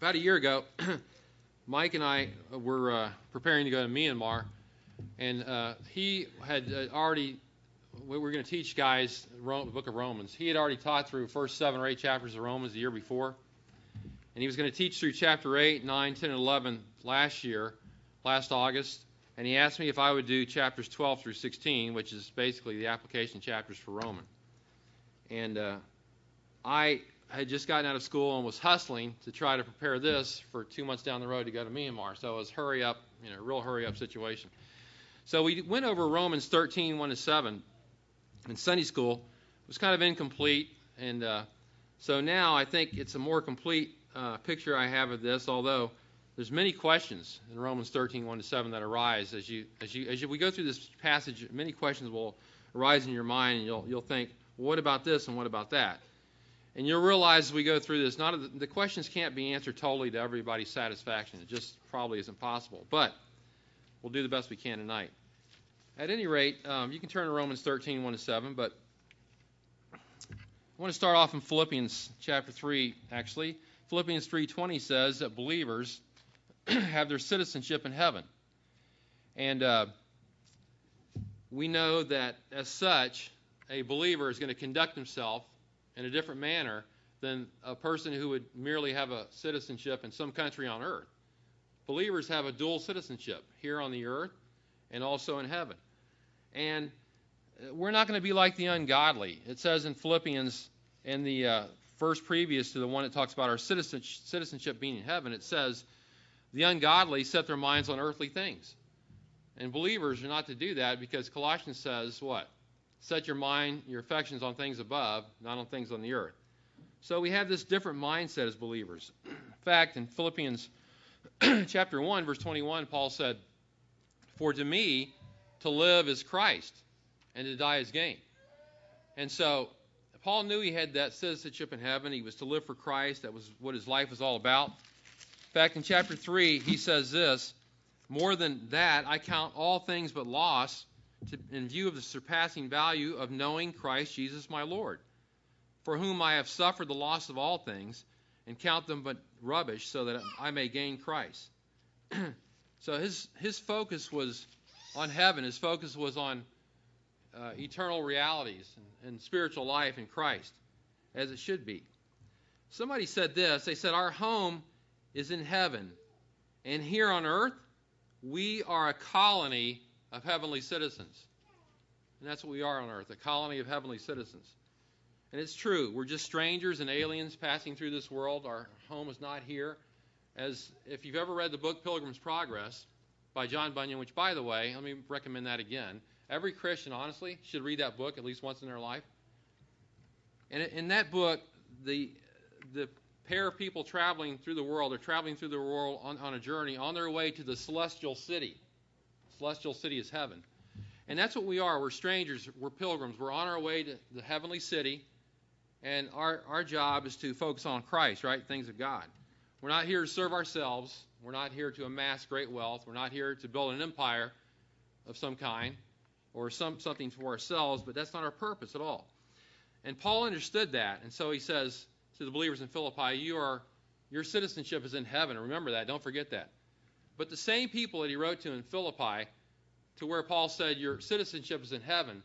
About a year ago, Mike and I were uh, preparing to go to Myanmar, and uh, he had uh, already. We were going to teach guys Rome, the book of Romans. He had already taught through first seven or eight chapters of Romans the year before, and he was going to teach through chapter 8, 9, 10, and 11 last year, last August. And he asked me if I would do chapters 12 through 16, which is basically the application chapters for Roman. And uh, I had just gotten out of school and was hustling to try to prepare this for two months down the road to go to Myanmar. So it was hurry up, you know, real hurry up situation. So we went over Romans 13, 1 to 7 in Sunday school. It was kind of incomplete, and uh, so now I think it's a more complete uh, picture I have of this. Although there's many questions in Romans 13, 1 to 7 that arise as you as you as you, we go through this passage. Many questions will arise in your mind, and you'll you'll think, well, what about this and what about that? And you'll realize as we go through this, not the questions can't be answered totally to everybody's satisfaction. It just probably isn't possible. But we'll do the best we can tonight. At any rate, um, you can turn to Romans 13, 1 to 7, but I want to start off in Philippians chapter 3, actually. Philippians 3.20 says that believers have their citizenship in heaven. And uh, we know that as such, a believer is going to conduct himself in a different manner than a person who would merely have a citizenship in some country on earth. Believers have a dual citizenship here on the earth and also in heaven. And we're not going to be like the ungodly. It says in Philippians, in the uh, previous to the one that talks about our citizenship being in heaven, it says, The ungodly set their minds on earthly things. And believers are not to do that because Colossians says, What? Set your mind, your affections on things above, not on things on the earth. So we have this different mindset as believers. In fact, in Philippians chapter 1, verse 21, Paul said, For to me, to live is Christ, and to die is gain. And so Paul knew he had that citizenship in heaven. He was to live for Christ. That was what his life was all about. In fact, in chapter 3, he says this More than that, I count all things but loss to, in view of the surpassing value of knowing Christ Jesus my Lord, for whom I have suffered the loss of all things, and count them but rubbish, so that I may gain Christ. so his his focus was on heaven. His focus was on uh, eternal realities and, and spiritual life in Christ, as it should be. Somebody said this. They said, "Our home is in heaven, and here on earth, we are a colony of heavenly citizens. And that's what we are on earth a colony of heavenly citizens. And it's true. We're just strangers and aliens passing through this world. Our home is not here. As if you've ever read the book Pilgrim's Progress by John Bunyan, which, by the way, let me recommend that again. Every Christian, honestly, should read that book at least once in their life. And in that book, the the pair of people traveling through the world are traveling through the world on, on a journey on their way to the celestial city celestial city is heaven. And that's what we are. We're strangers. We're pilgrims. We're on our way to the heavenly city. And our, our job is to focus on Christ, right? Things of God. We're not here to serve ourselves. We're not here to amass great wealth. We're not here to build an empire of some kind or some, something for ourselves, but that's not our purpose at all. And Paul understood that. And so he says to the believers in Philippi, you are, your citizenship is in heaven. Remember that. Don't forget that. But the same people that he wrote to in Philippi, to where Paul said, Your citizenship is in heaven,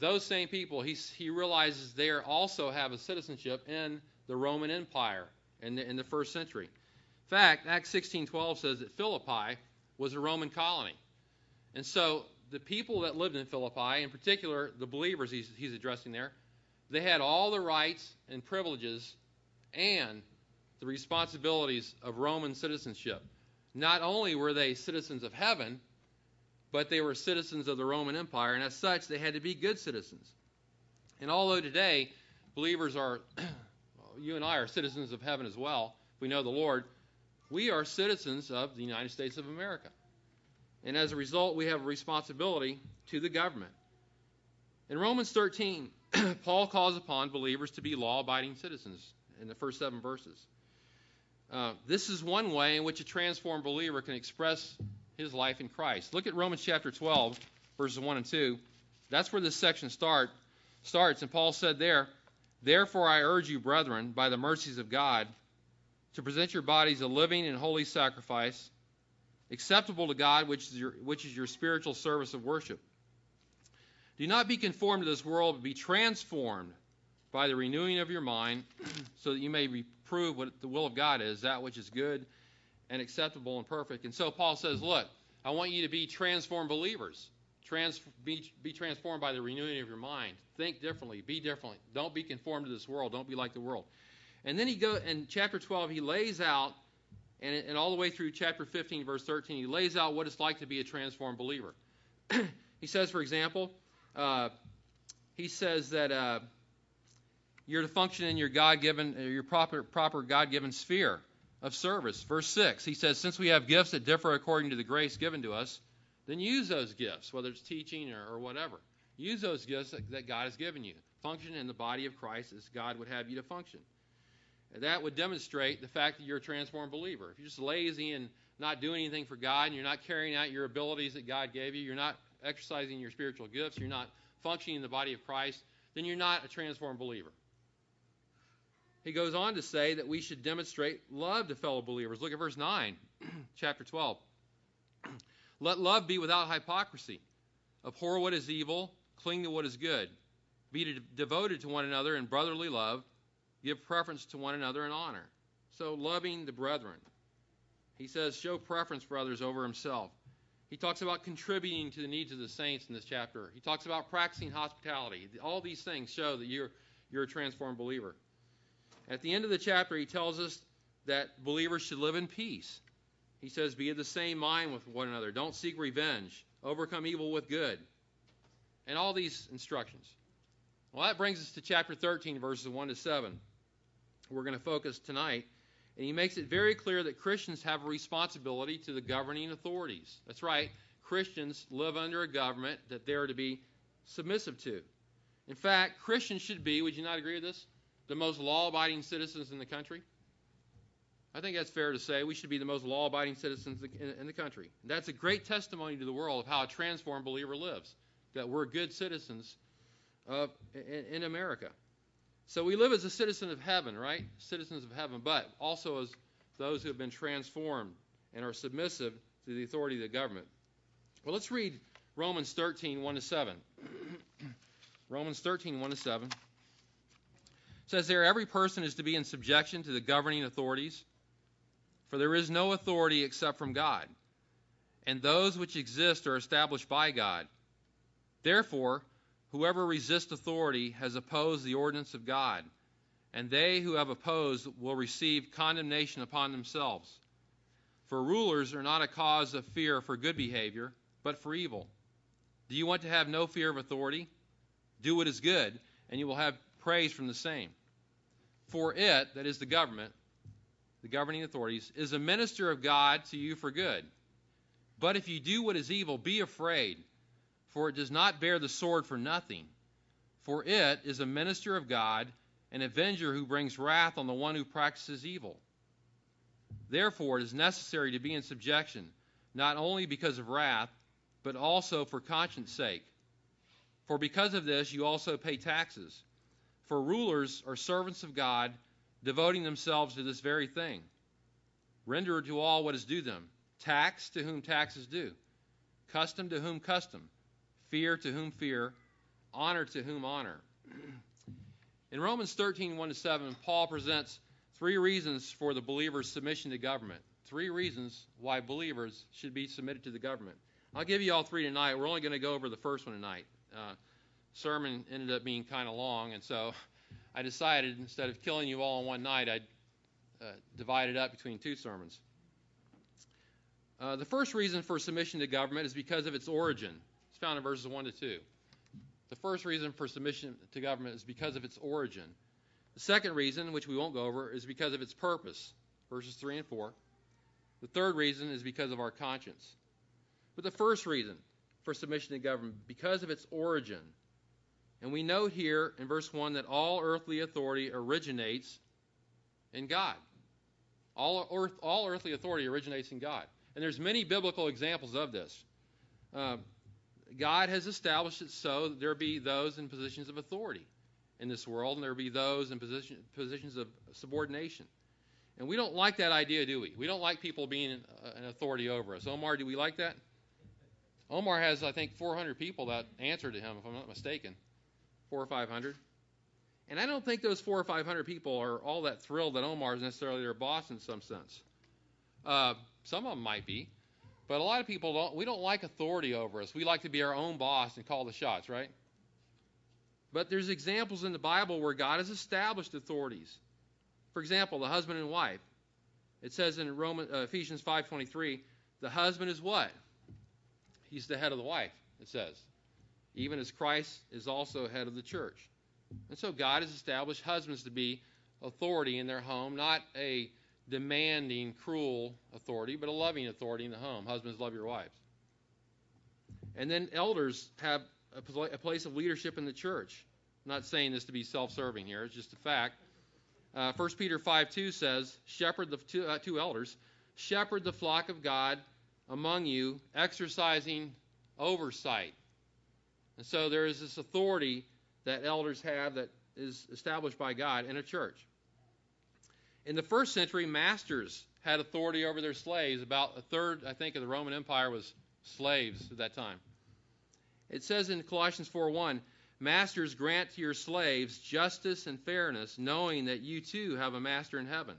those same people, he, he realizes they also have a citizenship in the Roman Empire in the, in the first century. In fact, Acts 16:12 says that Philippi was a Roman colony. And so the people that lived in Philippi, in particular the believers he's, he's addressing there, they had all the rights and privileges and the responsibilities of Roman citizenship. Not only were they citizens of heaven, but they were citizens of the Roman Empire, and as such, they had to be good citizens. And although today believers are, you and I are citizens of heaven as well, if we know the Lord, we are citizens of the United States of America. And as a result, we have a responsibility to the government. In Romans 13, Paul calls upon believers to be law abiding citizens in the first seven verses. Uh, this is one way in which a transformed believer can express his life in Christ. Look at Romans chapter 12, verses 1 and 2. That's where this section start, starts. And Paul said there, Therefore I urge you, brethren, by the mercies of God, to present your bodies a living and holy sacrifice, acceptable to God, which is your, which is your spiritual service of worship. Do not be conformed to this world, but be transformed by the renewing of your mind, so that you may prove what the will of God is, that which is good and acceptable and perfect. And so Paul says, Look, I want you to be transformed believers. Trans, be, be transformed by the renewing of your mind. Think differently. Be different. Don't be conformed to this world. Don't be like the world. And then he go in chapter 12. He lays out, and, and all the way through chapter 15, verse 13, he lays out what it's like to be a transformed believer. he says, for example, uh, he says that uh, you're to function in your God-given, uh, your proper, proper God-given sphere of service. Verse 6, he says, Since we have gifts that differ according to the grace given to us, then use those gifts, whether it's teaching or, or whatever. Use those gifts that, that, God has given you. Function in the body of Christ as God would have you to function. And that would demonstrate the fact that you're a transformed believer. If you're just lazy and not doing anything for God, and you're not carrying out your abilities that God gave you, you're not exercising your spiritual gifts, you're not functioning in the body of Christ, then you're not a transformed believer. He goes on to say that we should demonstrate love to fellow believers. Look at verse 9, chapter 12. Let love be without hypocrisy. Abhor what is evil, cling to what is good. Be de- devoted to one another in brotherly love. Give preference to one another in honor. So, loving the brethren. He says, show preference for others over himself. He talks about contributing to the needs of the saints in this chapter. He talks about practicing hospitality. All these things show that you're, you're a transformed believer. At the end of the chapter, he tells us that believers should live in peace. He says, Be of the same mind with one another. Don't seek revenge. Overcome evil with good. And all these instructions. Well, that brings us to chapter 13, verses 1 to 7. We're going to focus tonight. And he makes it very clear that Christians have a responsibility to the governing authorities. That's right. Christians live under a government that they're to be submissive to. In fact, Christians should be, would you not agree with this? The most law abiding citizens in the country? I think that's fair to say. We should be the most law abiding citizens in the country. That's a great testimony to the world of how a transformed believer lives, that we're good citizens of, in, in America. So we live as a citizen of heaven, right? Citizens of heaven, but also as those who have been transformed and are submissive to the authority of the government. Well, let's read Romans 13, 1 to 7. Romans 13, 1 to 7 says there every person is to be in subjection to the governing authorities, for there is no authority except from God, and those which exist are established by God. Therefore, whoever resists authority has opposed the ordinance of God, and they who have opposed will receive condemnation upon themselves. For rulers are not a cause of fear for good behavior, but for evil. Do you want to have no fear of authority? Do what is good, and you will have praise from the same. For it, that is the government, the governing authorities, is a minister of God to you for good. But if you do what is evil, be afraid, for it does not bear the sword for nothing. For it is a minister of God, an avenger who brings wrath on the one who practices evil. Therefore, it is necessary to be in subjection, not only because of wrath, but also for conscience sake. For because of this, you also pay taxes. For rulers are servants of God, devoting themselves to this very thing. Render to all what is due them tax to whom tax is due, custom to whom custom, fear to whom fear, honor to whom honor. In Romans 13, 1 to 7, Paul presents three reasons for the believer's submission to government. Three reasons why believers should be submitted to the government. I'll give you all three tonight. We're only going to go over the first one tonight. Uh, sermon ended up being kind of long, and so I decided instead of killing you all in one night, I'd uh, divide it up between two sermons. Uh, the first reason for submission to government is because of its origin. It's found in verses 1 to 2. The first reason for submission to government is because of its origin. The second reason, which we won't go over, is because of its purpose, verses 3 and 4. The third reason is because of our conscience. But the first reason for submission to government, because of its origin, and we note here in verse 1 that all earthly authority originates in God. All, earth, all earthly authority originates in God. And there's many biblical examples of this. Uh, God has established it so that there be those in positions of authority in this world, and there be those in position, positions of subordination. And we don't like that idea, do we? We don't like people being an authority over us. Omar, do we like that? Omar has, I think, 400 people that answer to him, if I'm not mistaken. Four or 500. And I don't think those four or 500 people are all that thrilled that Omar is necessarily their boss in some sense. Uh, some of them might be. But a lot of people don't, we don't like authority over us. We like to be our own boss and call the shots, right? But there's examples in the Bible where God has established authorities. For example, the husband and wife. It says in Roman, uh, Ephesians 5:23, the husband is what? He's the head of the wife, it says. Even as Christ is also head of the church. And so God has established husbands to be authority in their home, not a demanding, cruel authority, but a loving authority in the home. Husbands, love your wives. And then elders have a place of leadership in the church. I'm not saying this to be self serving here, it's just a fact. Uh, 1 Peter 5 2 says, Shepherd the two, uh, two elders, shepherd the flock of God among you, exercising oversight. And so there is this authority that elders have that is established by God in a church. In the first century, masters had authority over their slaves. About a third, I think, of the Roman Empire was slaves at that time. It says in Colossians 4:1, "Masters grant to your slaves justice and fairness, knowing that you too have a master in heaven."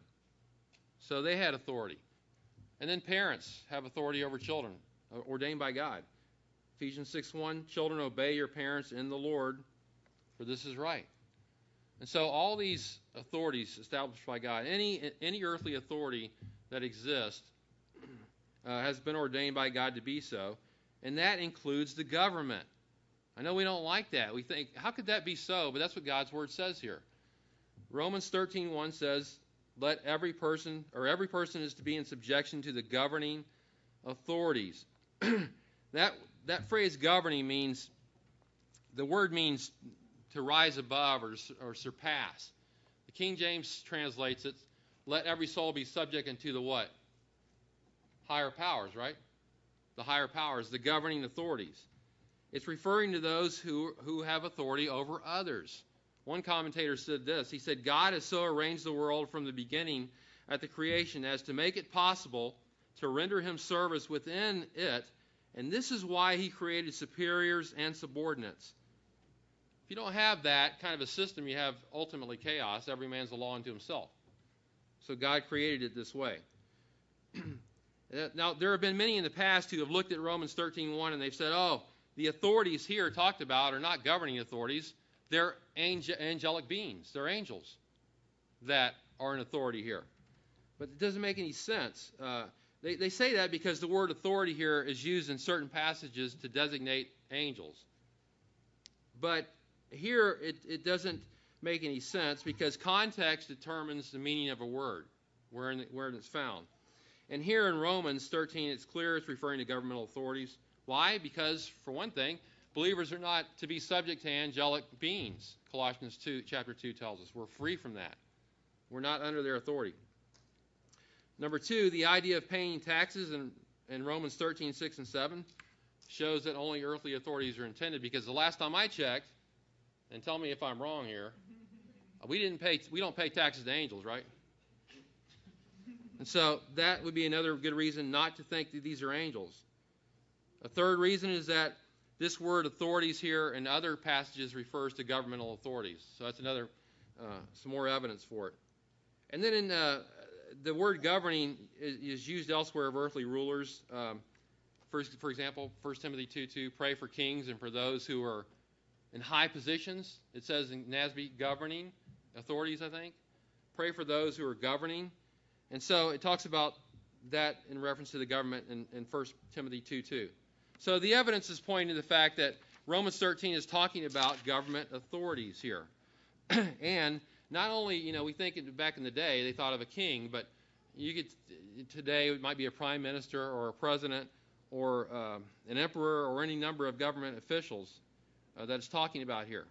So they had authority. And then parents have authority over children, uh, ordained by God. Ephesians 6:1, "Children obey your parents in the Lord, for this is right." And so all these authorities established by God, any any earthly authority that exists, uh, has been ordained by God to be so, and that includes the government. I know we don't like that. We think, how could that be so? But that's what God's word says here. Romans 13:1 says, "Let every person or every person is to be in subjection to the governing authorities." that that phrase governing means the word means to rise above or, or surpass. The King James translates it, let every soul be subject unto the what? Higher powers, right? The higher powers, the governing authorities. It's referring to those who, who have authority over others. One commentator said this He said, God has so arranged the world from the beginning at the creation as to make it possible to render him service within it, and this is why he created superiors and subordinates. If you don't have that kind of a system, you have ultimately chaos. Every man's a law unto himself. So God created it this way. now, there have been many in the past who have looked at Romans 13:1 and they've said, "Oh, the authorities here talked about are not governing authorities; they're angelic beings. They're angels that are in authority here." But it doesn't make any sense. Uh, they, they say that because the word authority here is used in certain passages to designate angels. But here it, it doesn't make any sense because context determines the meaning of a word, where, in, where it's found. And here in Romans 13, it's clear it's referring to governmental authorities. Why? Because, for one thing, believers are not to be subject to angelic beings. Colossians 2, chapter 2 tells us. We're free from that. We're not under their authority. Number two, the idea of paying taxes in, in Romans 13, 6, and 7 shows that only earthly authorities are intended because the last time I checked, and tell me if I'm wrong here. We didn't pay. We don't pay taxes to angels, right? And so that would be another good reason not to think that these are angels. A third reason is that this word authorities here in other passages refers to governmental authorities. So that's another uh, some more evidence for it. And then in uh, the word governing is, is, used elsewhere of earthly rulers. Um, first, for example, 1 Timothy 2:2, pray for kings and for those who are in high positions. It says in NASB, governing authorities, I think. Pray for those who are governing. And so it talks about that in reference to the government in, in 1 Timothy 2 2. So the evidence is pointing to the fact that Romans 13 is talking about government authorities here. and not only, you know, we think back in the day they thought of a king, but you could today it might be a prime minister or a president or uh, an emperor or any number of government officials uh, that it's talking about here.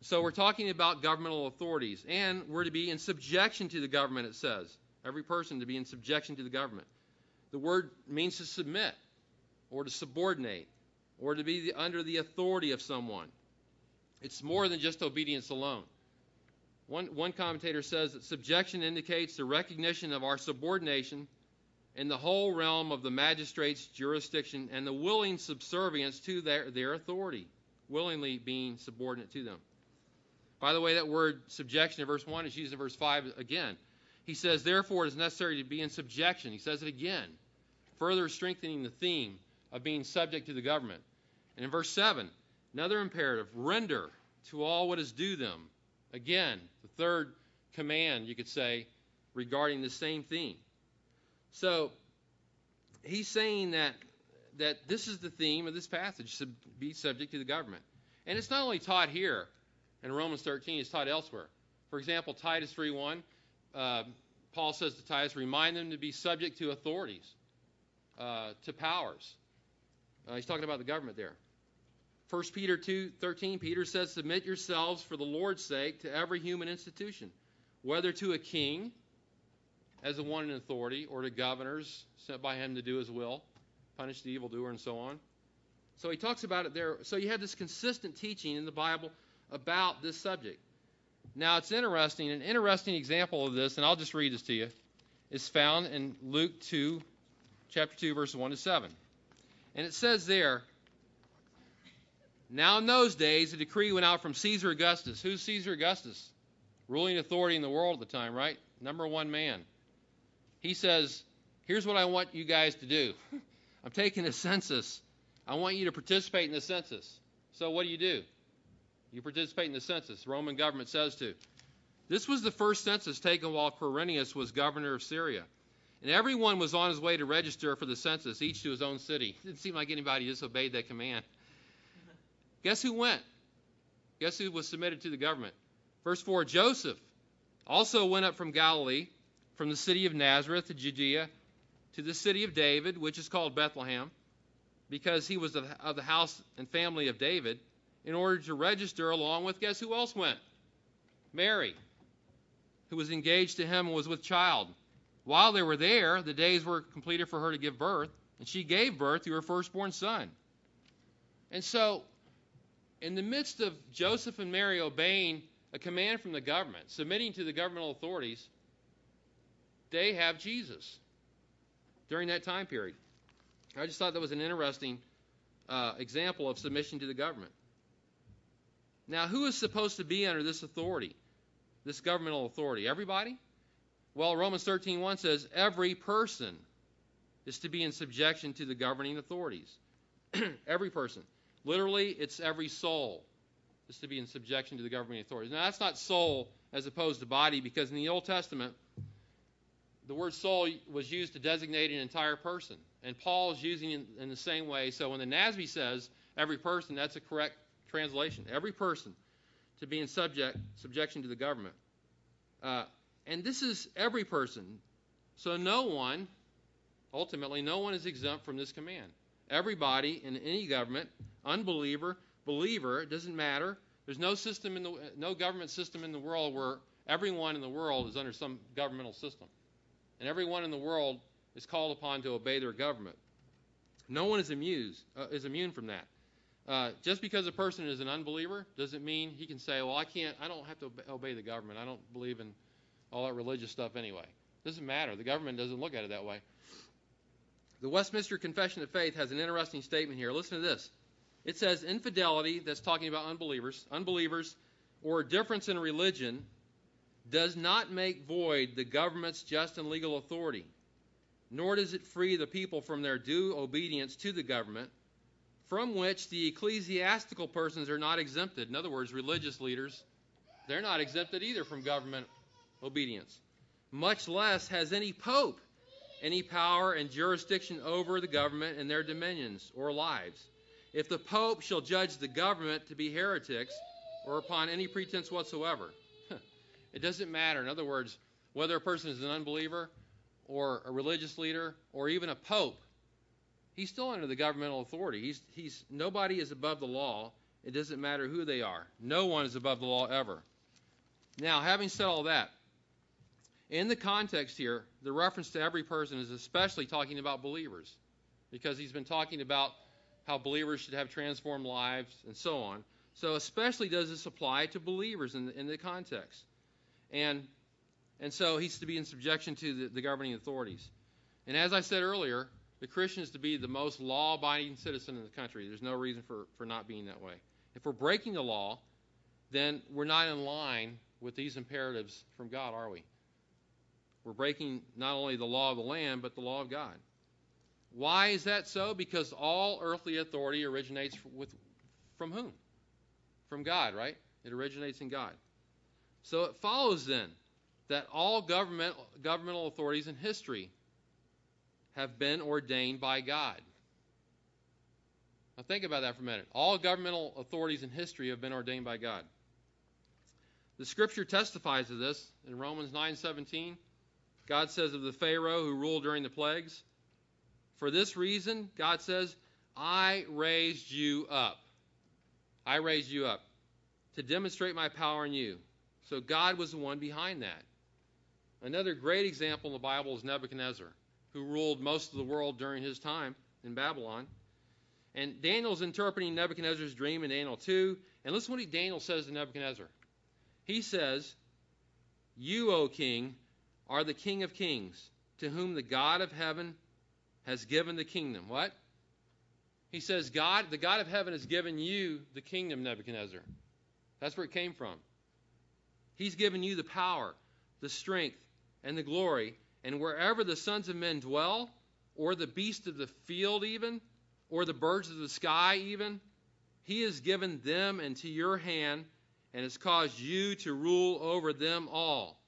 So we're talking about governmental authorities, and we're to be in subjection to the government, it says. Every person to be in subjection to the government. The word means to submit, or to subordinate, or to be the, under the authority of someone. It's more than just obedience alone. One, one commentator says that subjection indicates the recognition of our subordination in the whole realm of the magistrate's jurisdiction and the willing subservience to their, their authority, willingly being subordinate to them. By the way, that word subjection in verse 1 is used in verse 5 again. He says, Therefore, it is necessary to be in subjection. He says it again, further strengthening the theme of being subject to the government. And in verse 7, another imperative render to all what is due them. Again, third command, you could say, regarding the same theme. So, he's saying that, that this is the theme of this passage, to be subject to the government. And it's not only taught here in Romans 13, it's taught elsewhere. For example, Titus 3.1, uh, Paul says to Titus, remind them to be subject to authorities, uh, to powers. Uh, he's talking about the government there. 1 Peter 2:13, Peter says, "Submit yourselves for the Lord's sake to every human institution, whether to a king as the one in authority, or to governors sent by him to do his will, punish the evildoer, and so on." So he talks about it there. So you have this consistent teaching in the Bible about this subject. Now it's interesting. An interesting example of this, and I'll just read this to you, is found in Luke 2, chapter 2, verses 1 to 7. And it says there, now in those days, a decree went out from Caesar Augustus. Who's Caesar Augustus? Ruling authority in the world at the time, right? Number one man. He says, Here's what I want you guys to do. I'm taking a census. I want you to participate in the census. So what do you do? You participate in the census. The Roman government says to. This was the first census taken while Quirinius was governor of Syria. And everyone was on his way to register for the census, each to his own city. It didn't seem like anybody disobeyed that command. Guess who went? Guess who was submitted to the government? Verse 4 Joseph also went up from Galilee, from the city of Nazareth to Judea, to the city of David, which is called Bethlehem, because he was of the house and family of David, in order to register along with, guess who else went? Mary, who was engaged to him and was with child. While they were there, the days were completed for her to give birth, and she gave birth to her firstborn son. And so in the midst of Joseph and Mary obeying a command from the government, submitting to the governmental authorities, they have Jesus during that time period. I just thought that was an interesting uh, example of submission to the government. Now, who is supposed to be under this authority, this governmental authority? Everybody? Well, Romans 13:1 says every person is to be in subjection to the governing authorities. every person. Literally, it's every soul is to be in subjection to the governing authorities. Now, that's not soul as opposed to body, because in the Old Testament, the word soul was used to designate an entire person. And Paul is using it in the same way. So when the NASB says every person, that's a correct translation. Every person to be in subject, subjection to the government. Uh, and this is every person. So no one, ultimately, no one is exempt from this command. Everybody in any government unbeliever, believer, it doesn't matter. There's no system in the no government system in the world where everyone in the world is under some governmental system. And everyone in the world is called upon to obey their government. No one is immune, uh, is immune from that. Uh, just because a person is an unbeliever doesn't mean he can say, "Well, I can't. I don't have to obey the government. I don't believe in all that religious stuff anyway." It doesn't matter. The government doesn't look at it that way. The Westminster Confession of Faith has an interesting statement here. Listen to this. It says infidelity, that's talking about unbelievers, unbelievers, or a difference in religion does not make void the government's just and legal authority, nor does it free the people from their due obedience to the government, from which the ecclesiastical persons are not exempted. In other words, religious leaders, they're not exempted either from government obedience. Much less has any pope any power and jurisdiction over the government and their dominions or lives if the Pope shall judge the government to be heretics or upon any pretense whatsoever. it doesn't matter. In other words, whether a person is an unbeliever or a religious leader or even a pope, he's still under the governmental authority. He's, he's, nobody is above the law. It doesn't matter who they are. No one is above the law ever. Now, having said all that, in the context here, the reference to every person is especially talking about believers because he's been talking about how believers should have transformed lives, and so on. So, especially does this apply to believers in the, in the context. And, and so he's to be in subjection to the, the governing authorities. And as I said earlier, the Christian is to be the most law abiding citizen in the country. There's no reason for, for not being that way. If we're breaking the law, then we're not in line with these imperatives from God, are we? We're breaking not only the law of the land, but the law of God. Why is that so? Because all earthly authority originates with, from whom? From God, right? It originates in God. So it follows then that all government, governmental authorities in history have been ordained by God. Now think about that for a minute. All governmental authorities in history have been ordained by God. The scripture testifies to this in Romans 9:17. God says of the Pharaoh who ruled during the plagues, for this reason, God says, I raised you up. I raised you up to demonstrate my power in you. So God was the one behind that. Another great example in the Bible is Nebuchadnezzar, who ruled most of the world during his time in Babylon. And Daniel's interpreting Nebuchadnezzar's dream in Daniel 2. And listen to what Daniel says to Nebuchadnezzar. He says, You, O king, are the king of kings, to whom the God of heaven has given the kingdom. What? He says, God, the God of heaven has given you the kingdom, Nebuchadnezzar. That's where it came from. He's given you the power, the strength, and the glory. And wherever the sons of men dwell, or the beasts of the field, even, or the birds of the sky, even, he has given them into your hand and has caused you to rule over them all.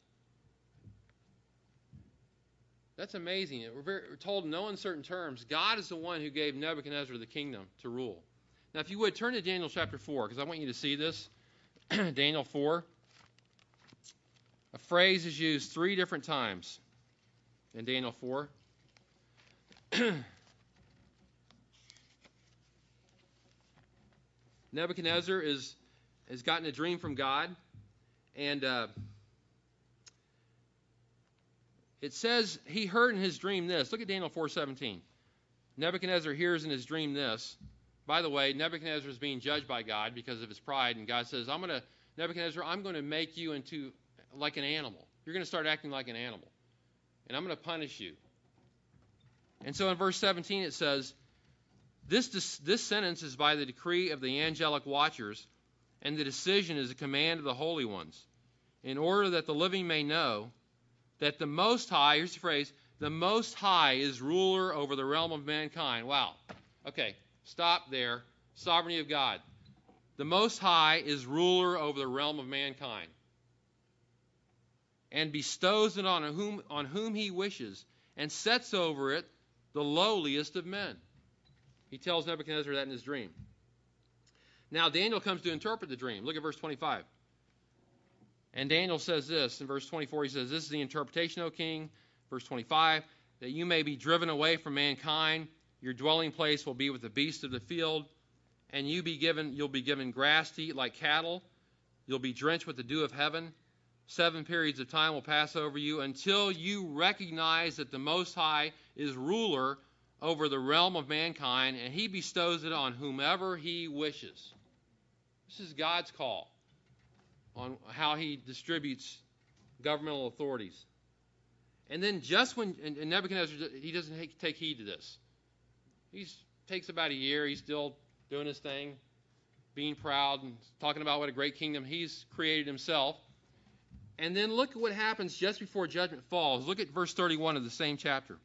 That's amazing. We're, very, we're told in no uncertain terms God is the one who gave Nebuchadnezzar the kingdom to rule. Now, if you would, turn to Daniel chapter 4, because I want you to see this. Daniel 4. A phrase is used three different times in Daniel 4. Nebuchadnezzar is, has gotten a dream from God, and uh, it says he heard in his dream this. Look at Daniel 4:17. Nebuchadnezzar hears in his dream this. By the way, Nebuchadnezzar is being judged by God because of his pride, and God says, "I'm going to Nebuchadnezzar, I'm going to make you into like an animal. You're going to start acting like an animal, and I'm going to punish you." And so in verse 17 it says, this, this sentence is by the decree of the angelic watchers, and the decision is a command of the holy ones, in order that the living may know that the Most High, here's the phrase, the Most High is ruler over the realm of mankind. Wow. Okay, stop there. Sovereignty of God. The Most High is ruler over the realm of mankind and bestows it on whom, on whom he wishes and sets over it the lowliest of men. He tells Nebuchadnezzar that in his dream. Now, Daniel comes to interpret the dream. Look at verse 25. And Daniel says this in verse 24. He says, This is the interpretation, O king. Verse 25, that you may be driven away from mankind. Your dwelling place will be with the beasts of the field, and you be given, you'll be given grass to eat like cattle. You'll be drenched with the dew of heaven. Seven periods of time will pass over you until you recognize that the Most High is ruler over the realm of mankind, and he bestows it on whomever he wishes. This is God's call on how he distributes governmental authorities. And then just when and Nebuchadnezzar he doesn't take heed to this. He takes about a year. He's still doing his thing, being proud and talking about what a great kingdom he's created himself. And then look at what happens just before judgment falls. Look at verse 31 of the same chapter.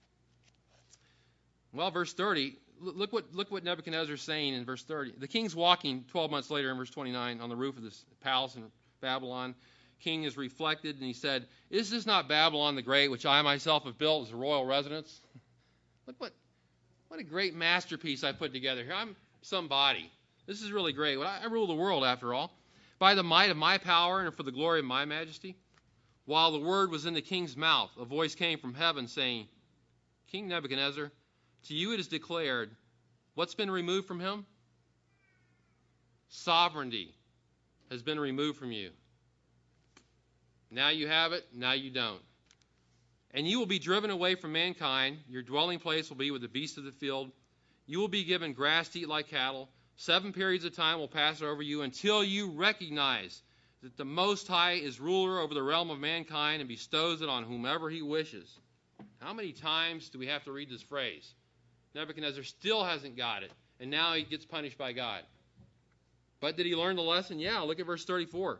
Well, verse 30, look what look what Nebuchadnezzar is saying in verse 30. The king's walking 12 months later in verse 29 on the roof of this palace Babylon. King is reflected and he said, Is this not Babylon the Great, which I myself have built as a royal residence? Look what what a great masterpiece I put together here. I'm somebody. This is really great. I rule the world after all. By the might of my power and for the glory of my majesty. While the word was in the king's mouth, a voice came from heaven saying, King Nebuchadnezzar, to you it is declared, what's been removed from him? Sovereignty has been removed from you. Now you have it, now you don't. And you will be driven away from mankind. Your dwelling place will be with the beasts of the field. You will be given grass to eat like cattle. Seven periods of time will pass over you until you recognize that the Most High is ruler over the realm of mankind and bestows it on whomever he wishes. How many times do we have to read this phrase? Nebuchadnezzar still hasn't got it, and now he gets punished by God. But did he learn the lesson? Yeah, look at verse 34.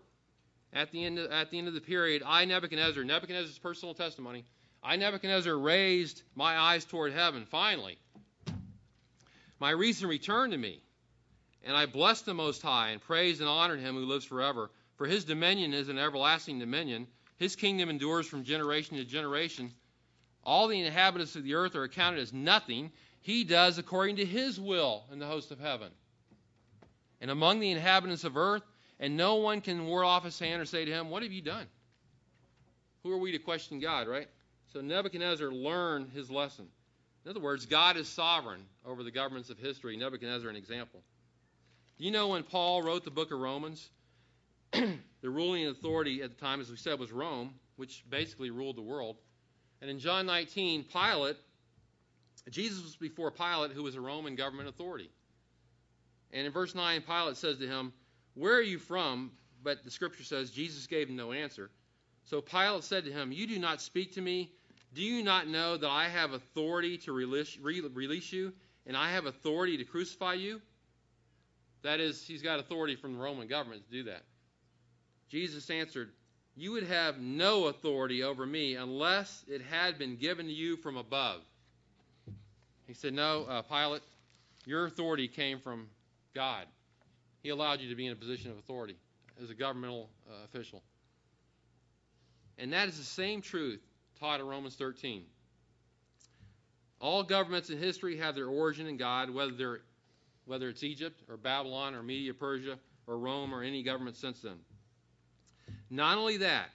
At the end of, at the end of the period, I Nebuchadnezzar, Nebuchadnezzar's personal testimony, I Nebuchadnezzar raised my eyes toward heaven. Finally, my reason returned to me, and I blessed the Most High and praised and honored him who lives forever. For his dominion is an everlasting dominion. His kingdom endures from generation to generation. All the inhabitants of the earth are accounted as nothing. He does according to his will in the host of heaven. And among the inhabitants of earth, and no one can ward off his hand or say to him, What have you done? Who are we to question God, right? So Nebuchadnezzar learned his lesson. In other words, God is sovereign over the governments of history. Nebuchadnezzar, an example. Do you know when Paul wrote the book of Romans? the ruling authority at the time, as we said, was Rome, which basically ruled the world. And in John 19, Pilate, Jesus was before Pilate, who was a Roman government authority. And in verse 9, Pilate says to him, Where are you from? But the scripture says Jesus gave him no answer. So Pilate said to him, You do not speak to me. Do you not know that I have authority to release, release you, and I have authority to crucify you? That is, he's got authority from the Roman government to do that. Jesus answered, You would have no authority over me unless it had been given to you from above. He said, No, uh, Pilate, your authority came from God. He allowed you to be in a position of authority as a governmental uh, official. And that is the same truth taught in Romans 13. All governments in history have their origin in God, whether they're whether it's Egypt or Babylon or Media Persia or Rome or any government since then. Not only that,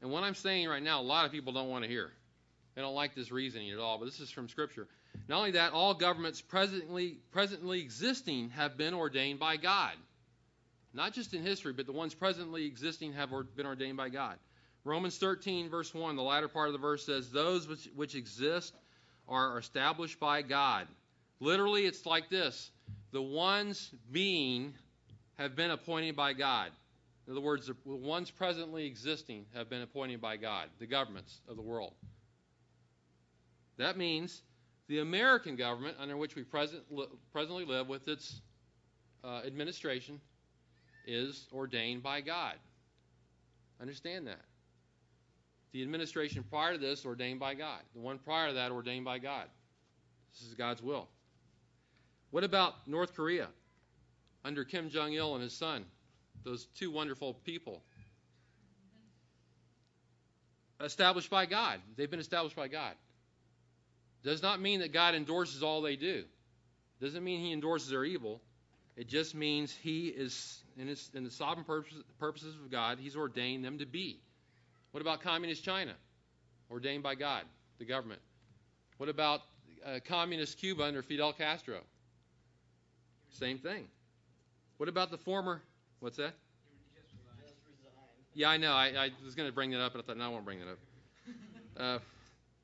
and what I'm saying right now, a lot of people don't want to hear. They don't like this reasoning at all, but this is from Scripture. Not only that, all governments presently, presently existing have been ordained by God. Not just in history, but the ones presently existing have been ordained by God. Romans 13, verse 1, the latter part of the verse says, Those which, which exist are established by God. Literally, it's like this the ones being have been appointed by God. In other words, the ones presently existing have been appointed by God, the governments of the world. That means the American government, under which we present, presently live with its uh, administration, is ordained by God. Understand that. The administration prior to this ordained by God. The one prior to that ordained by God. This is God's will. What about North Korea under Kim Jong il and his son? Those two wonderful people. Established by God. They've been established by God. Does not mean that God endorses all they do. Doesn't mean he endorses their evil. It just means he is, in, his, in the sovereign purposes of God, he's ordained them to be. What about communist China? Ordained by God, the government. What about uh, communist Cuba under Fidel Castro? Same thing. What about the former? What's that? Yeah, I know. I, I was going to bring that up, but I thought, no, I won't bring that up. Uh,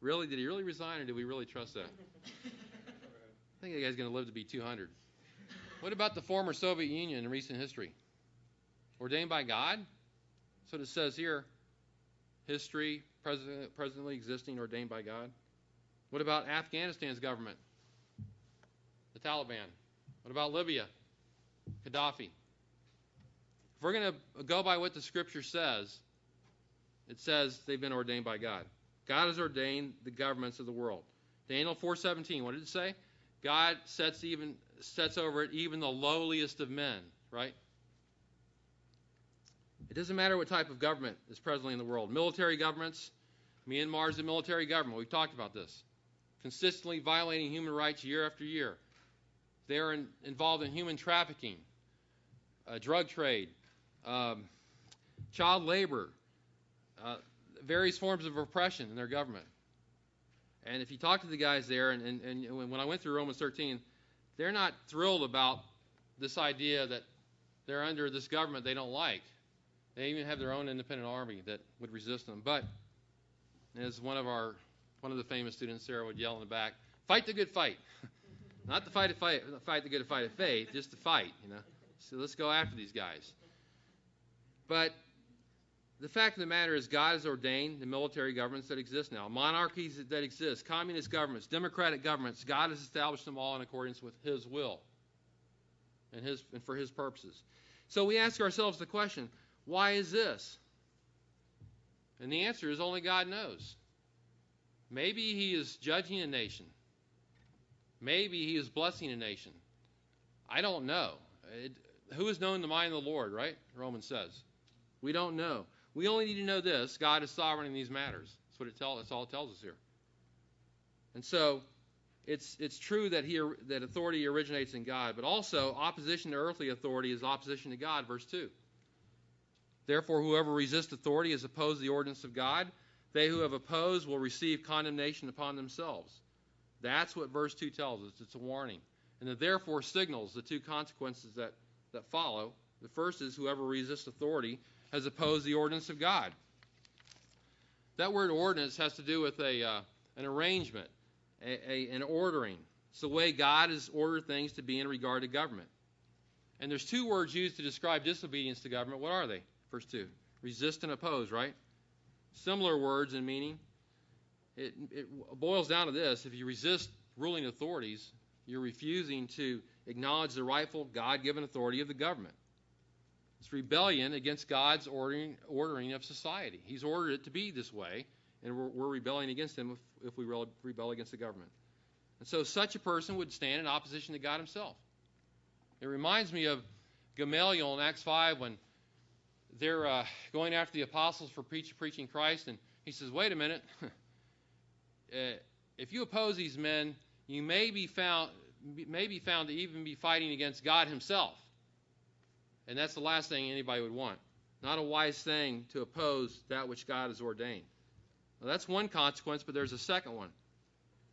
really? Did he really resign, or do we really trust that? I think that guy's going to live to be 200. What about the former Soviet Union in recent history? Ordained by God? So it says here. History, present, presently existing, ordained by God. What about Afghanistan's government? The Taliban. What about Libya? Gaddafi. If we're going to go by what the scripture says, it says they've been ordained by God. God has ordained the governments of the world. Daniel 4:17, what did it say? God sets even sets over it even the lowliest of men, right? It doesn't matter what type of government is presently in the world. Military governments, Myanmar is a military government. We've talked about this. Consistently violating human rights year after year. They're in, involved in human trafficking, uh, drug trade, um, child labor, uh, various forms of oppression in their government. And if you talk to the guys there, and, and, and when I went through Romans 13, they're not thrilled about this idea that they're under this government they don't like. They even have their own independent army that would resist them. But as one of our one of the famous students, Sarah, would yell in the back, "Fight the good fight." Not to fight a fight, fight the good fight of faith, just to fight, you know. So let's go after these guys. But the fact of the matter is, God has ordained the military governments that exist now, monarchies that exist, communist governments, democratic governments. God has established them all in accordance with His will and, his, and for His purposes. So we ask ourselves the question why is this? And the answer is only God knows. Maybe He is judging a nation, maybe He is blessing a nation. I don't know. It, who has known the mind of the Lord, right? Romans says. We don't know. We only need to know this God is sovereign in these matters. That's what it tells that's all it tells us here. And so it's it's true that he that authority originates in God, but also opposition to earthly authority is opposition to God, verse 2. Therefore whoever resists authority is opposed to the ordinance of God. They who have opposed will receive condemnation upon themselves. That's what verse 2 tells us. It's a warning. And the therefore signals the two consequences that, that follow. The first is whoever resists authority has opposed the ordinance of God. That word ordinance has to do with a, uh, an arrangement, a, a, an ordering. It's the way God has ordered things to be in regard to government. And there's two words used to describe disobedience to government. What are they? First two resist and oppose, right? Similar words in meaning. It, it boils down to this if you resist ruling authorities, you're refusing to acknowledge the rightful God given authority of the government. It's rebellion against God's ordering, ordering of society. He's ordered it to be this way, and we're, we're rebelling against Him if, if we rebel against the government. And so such a person would stand in opposition to God Himself. It reminds me of Gamaliel in Acts 5 when they're uh, going after the apostles for preach, preaching Christ, and he says, Wait a minute. uh, if you oppose these men, you may be found may be found to even be fighting against God Himself. And that's the last thing anybody would want. Not a wise thing to oppose that which God has ordained. Well, that's one consequence, but there's a second one.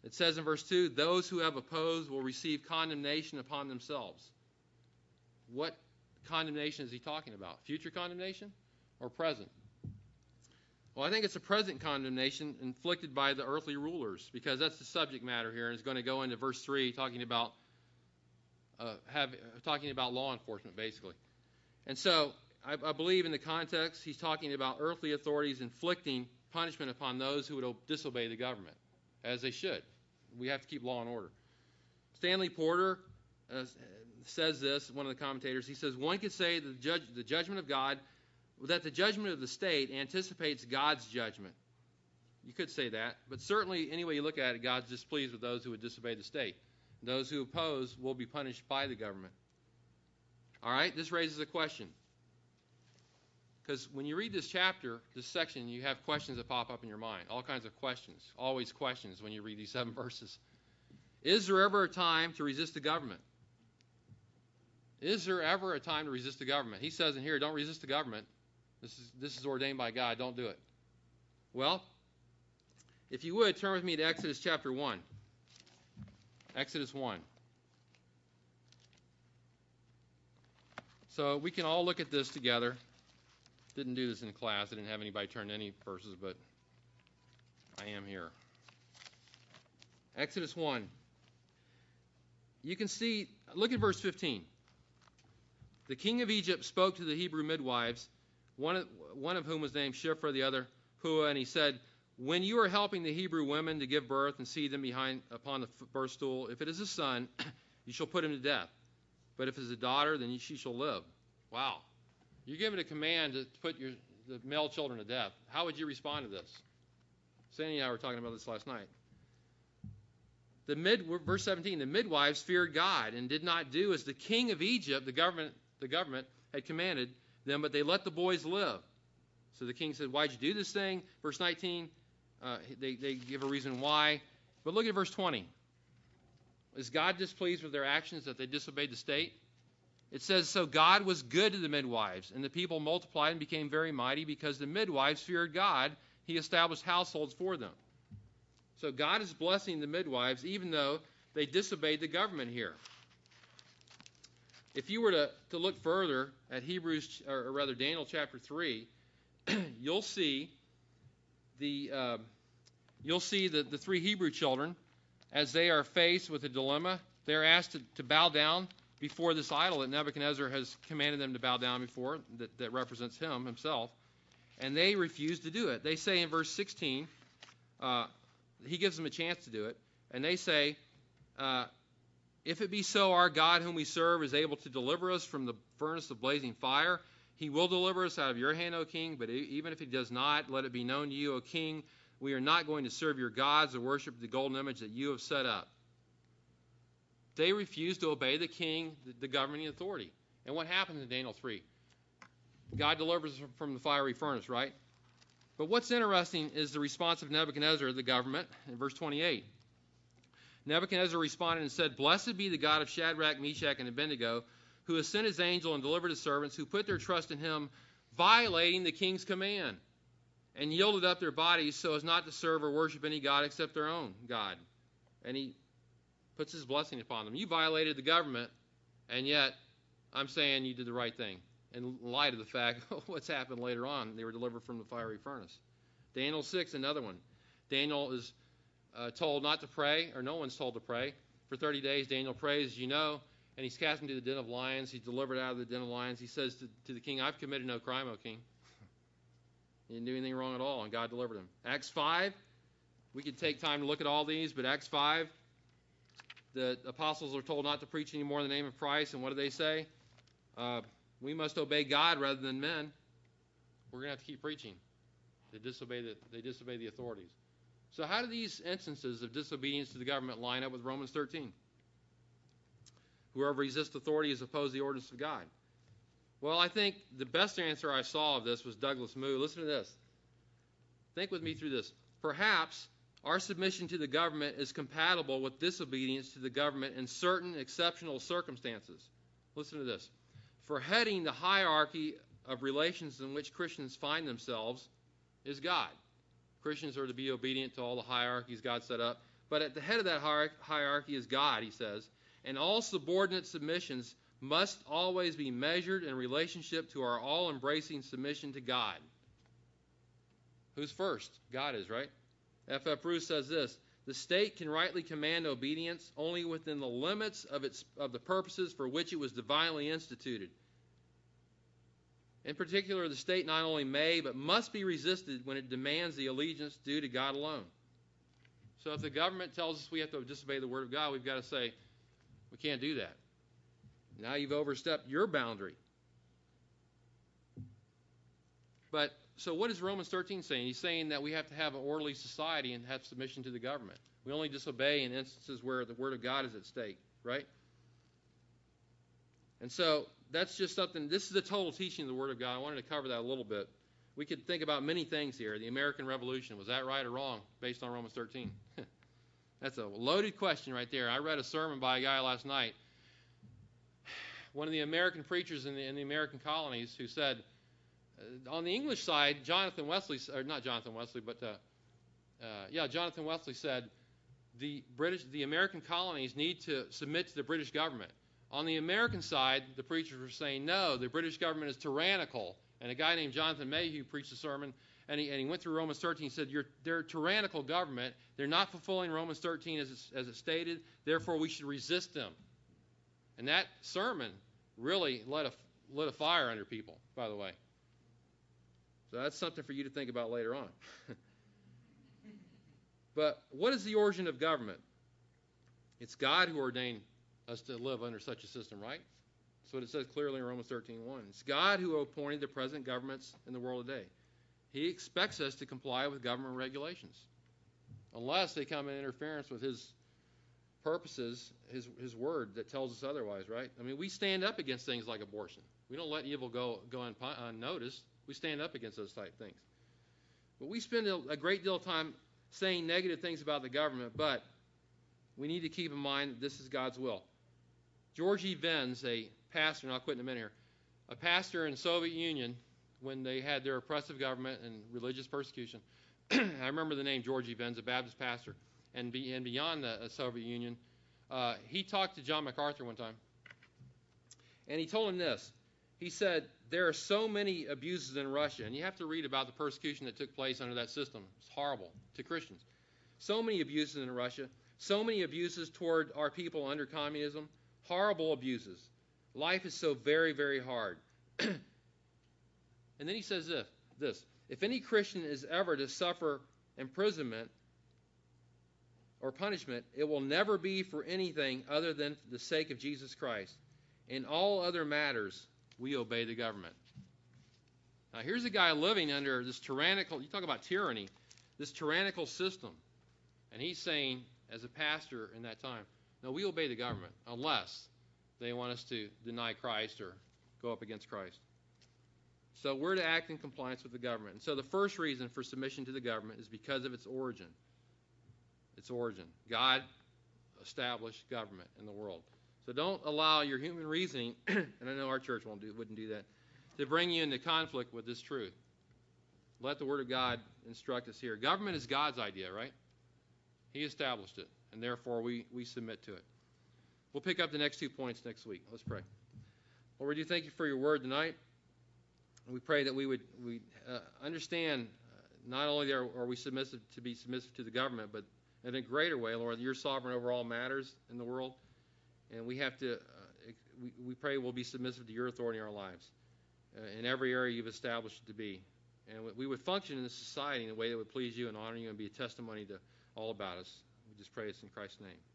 It says in verse 2 those who have opposed will receive condemnation upon themselves. What condemnation is he talking about? Future condemnation or present? Well, I think it's a present condemnation inflicted by the earthly rulers because that's the subject matter here, and it's going to go into verse 3 talking about uh, have, talking about law enforcement, basically. And so I, I believe in the context, he's talking about earthly authorities inflicting punishment upon those who would disobey the government, as they should. We have to keep law and order. Stanley Porter uh, says this, one of the commentators. He says, One could say the, judge, the judgment of God, that the judgment of the state anticipates God's judgment. You could say that, but certainly, any way you look at it, God's displeased with those who would disobey the state. Those who oppose will be punished by the government. All right, this raises a question. Because when you read this chapter, this section, you have questions that pop up in your mind. All kinds of questions. Always questions when you read these seven verses. Is there ever a time to resist the government? Is there ever a time to resist the government? He says in here, don't resist the government. This is, this is ordained by God. Don't do it. Well, if you would, turn with me to Exodus chapter 1. Exodus 1. So we can all look at this together. Didn't do this in class. I didn't have anybody turn any verses, but I am here. Exodus 1. You can see, look at verse 15. The king of Egypt spoke to the Hebrew midwives, one of, one of whom was named Shiphrah, the other Puah, and he said, When you are helping the Hebrew women to give birth and see them behind upon the birth stool, if it is a son, you shall put him to death. But if it's a daughter, then she shall live. Wow. You're given a command to put your the male children to death. How would you respond to this? Sandy and I were talking about this last night. The mid, verse 17, the midwives feared God and did not do as the king of Egypt, the government, the government had commanded them, but they let the boys live. So the king said, Why'd you do this thing? Verse 19, uh, they, they give a reason why. But look at verse 20. Is God displeased with their actions that they disobeyed the state? It says, So God was good to the midwives, and the people multiplied and became very mighty because the midwives feared God. He established households for them. So God is blessing the midwives even though they disobeyed the government here. If you were to, to look further at Hebrews, or rather Daniel chapter 3, you'll see the, uh, you'll see the, the three Hebrew children as they are faced with a dilemma, they're asked to, to bow down before this idol that Nebuchadnezzar has commanded them to bow down before, that, that represents him himself. and they refuse to do it. They say in verse 16, uh, he gives them a chance to do it, and they say, uh, If it be so, our God whom we serve is able to deliver us from the furnace of blazing fire. He will deliver us out of your hand, O king, but even if he does not, let it be known to you, O king, we are not going to serve your gods or worship the golden image that you have set up. They refuse to obey the king, the governing authority. And what happens in Daniel 3? God delivers them from the fiery furnace, right? But what's interesting is the response of Nebuchadnezzar, the government, in verse 28. Nebuchadnezzar responded and said, Blessed be the God of Shadrach, Meshach, and Abednego, who has sent his angel and delivered his servants who put their trust in him, violating the king's command, and yielded up their bodies so as not to serve or worship any God except their own God. And he puts his blessing upon them. You violated the government, and yet I'm saying you did the right thing in light of the fact what's happened later on. They were delivered from the fiery furnace. Daniel 6, another one. Daniel is uh, told not to pray, or no one's told to pray. For 30 days, Daniel prays, as you know, and he's cast into the den of lions. He's delivered out of the den of lions. He says to, to the king, I've committed no crime, O king. He didn't do anything wrong at all, and God delivered him. Acts 5, we could take time to look at all these, but Acts 5, the apostles are told not to preach anymore in the name of Christ, and what do they say? Uh, we must obey God rather than men. We're going to have to keep preaching. They disobey the, they disobey the authorities. So, how do these instances of disobedience to the government line up with Romans 13? Whoever resists authority is opposed to the ordinance of God. Well, I think the best answer I saw of this was Douglas Moo. Listen to this. Think with me through this. Perhaps our submission to the government is compatible with disobedience to the government in certain exceptional circumstances. Listen to this. For heading the hierarchy of relations in which Christians find themselves is God. Christians are to be obedient to all the hierarchies God set up. But at the head of that hierarchy is God, he says. And all subordinate submissions must always be measured in relationship to our all embracing submission to God. Who's first? God is, right? F. F. Bruce says this The state can rightly command obedience only within the limits of, its, of the purposes for which it was divinely instituted. In particular, the state not only may, but must be resisted when it demands the allegiance due to God alone. So if the government tells us we have to disobey the Word of God, we've got to say, we can't do that. Now you've overstepped your boundary. But so what is Romans 13 saying? He's saying that we have to have an orderly society and have submission to the government. We only disobey in instances where the Word of God is at stake, right? And so that's just something, this is the total teaching of the Word of God. I wanted to cover that a little bit. We could think about many things here. The American Revolution, was that right or wrong based on Romans 13? that's a loaded question right there. I read a sermon by a guy last night, one of the American preachers in the, in the American colonies, who said, uh, on the English side, Jonathan Wesley, or not Jonathan Wesley, but uh, uh, yeah, Jonathan Wesley said the British, the American colonies need to submit to the British government. On the American side, the preachers were saying, no, the British government is tyrannical. And a guy named Jonathan Mayhew preached a sermon, and he, and he went through Romans 13. He said, they're a tyrannical government. They're not fulfilling Romans 13 as, as it stated. Therefore, we should resist them. And that sermon really lit a, lit a fire under people, by the way. So that's something for you to think about later on. but what is the origin of government? It's God who ordained us to live under such a system, right? That's what it says clearly in Romans 13:1. It's God who appointed the present governments in the world today. He expects us to comply with government regulations, unless they come in interference with His purposes, His His word that tells us otherwise, right? I mean, we stand up against things like abortion. We don't let evil go go unnoticed. We stand up against those type things. But we spend a great deal of time saying negative things about the government, but we need to keep in mind that this is God's will. George E. Venz, a pastor, and I'll quit in a minute here, a pastor in Soviet Union when they had their oppressive government and religious persecution. I remember the name George E. Venz, a Baptist pastor, and, be, and beyond the Soviet Union. Uh, he talked to John MacArthur one time, and he told him this. He said, There are so many abuses in Russia, and you have to read about the persecution that took place under that system. It's horrible to Christians. So many abuses in Russia, so many abuses toward our people under communism horrible abuses. Life is so very, very hard. and then he says this, this If any Christian is ever to suffer imprisonment or punishment, it will never be for anything other than the sake of Jesus Christ. In all other matters, we obey the government. Now, here's a guy living under this tyrannical, you talk about tyranny, this tyrannical system. And he's saying, as a pastor in that time, no, we obey the government unless they want us to deny Christ or go up against Christ. So we're to act in compliance with the government. And so the first reason for submission to the government is because of its origin. Its origin. God established government in the world. So don't allow your human reasoning, and I know our church won't do, wouldn't do that, to bring you into conflict with this truth. Let the Word of God instruct us here. Government is God's idea, right? He established it, and therefore we, we submit to it. We'll pick up the next two points next week. Let's pray. Lord, we do thank you for your word tonight. We pray that we would we uh, understand uh, not only are, are we submissive to be submissive to the government, but in a greater way, Lord, you're sovereign over all matters in the world, and we have to. Uh, we, we pray we'll be submissive to your authority in our lives, uh, in every area you've established it to be, and we would function in this society in a way that would please you and honor you and be a testimony to all about us. We just pray this in Christ's name.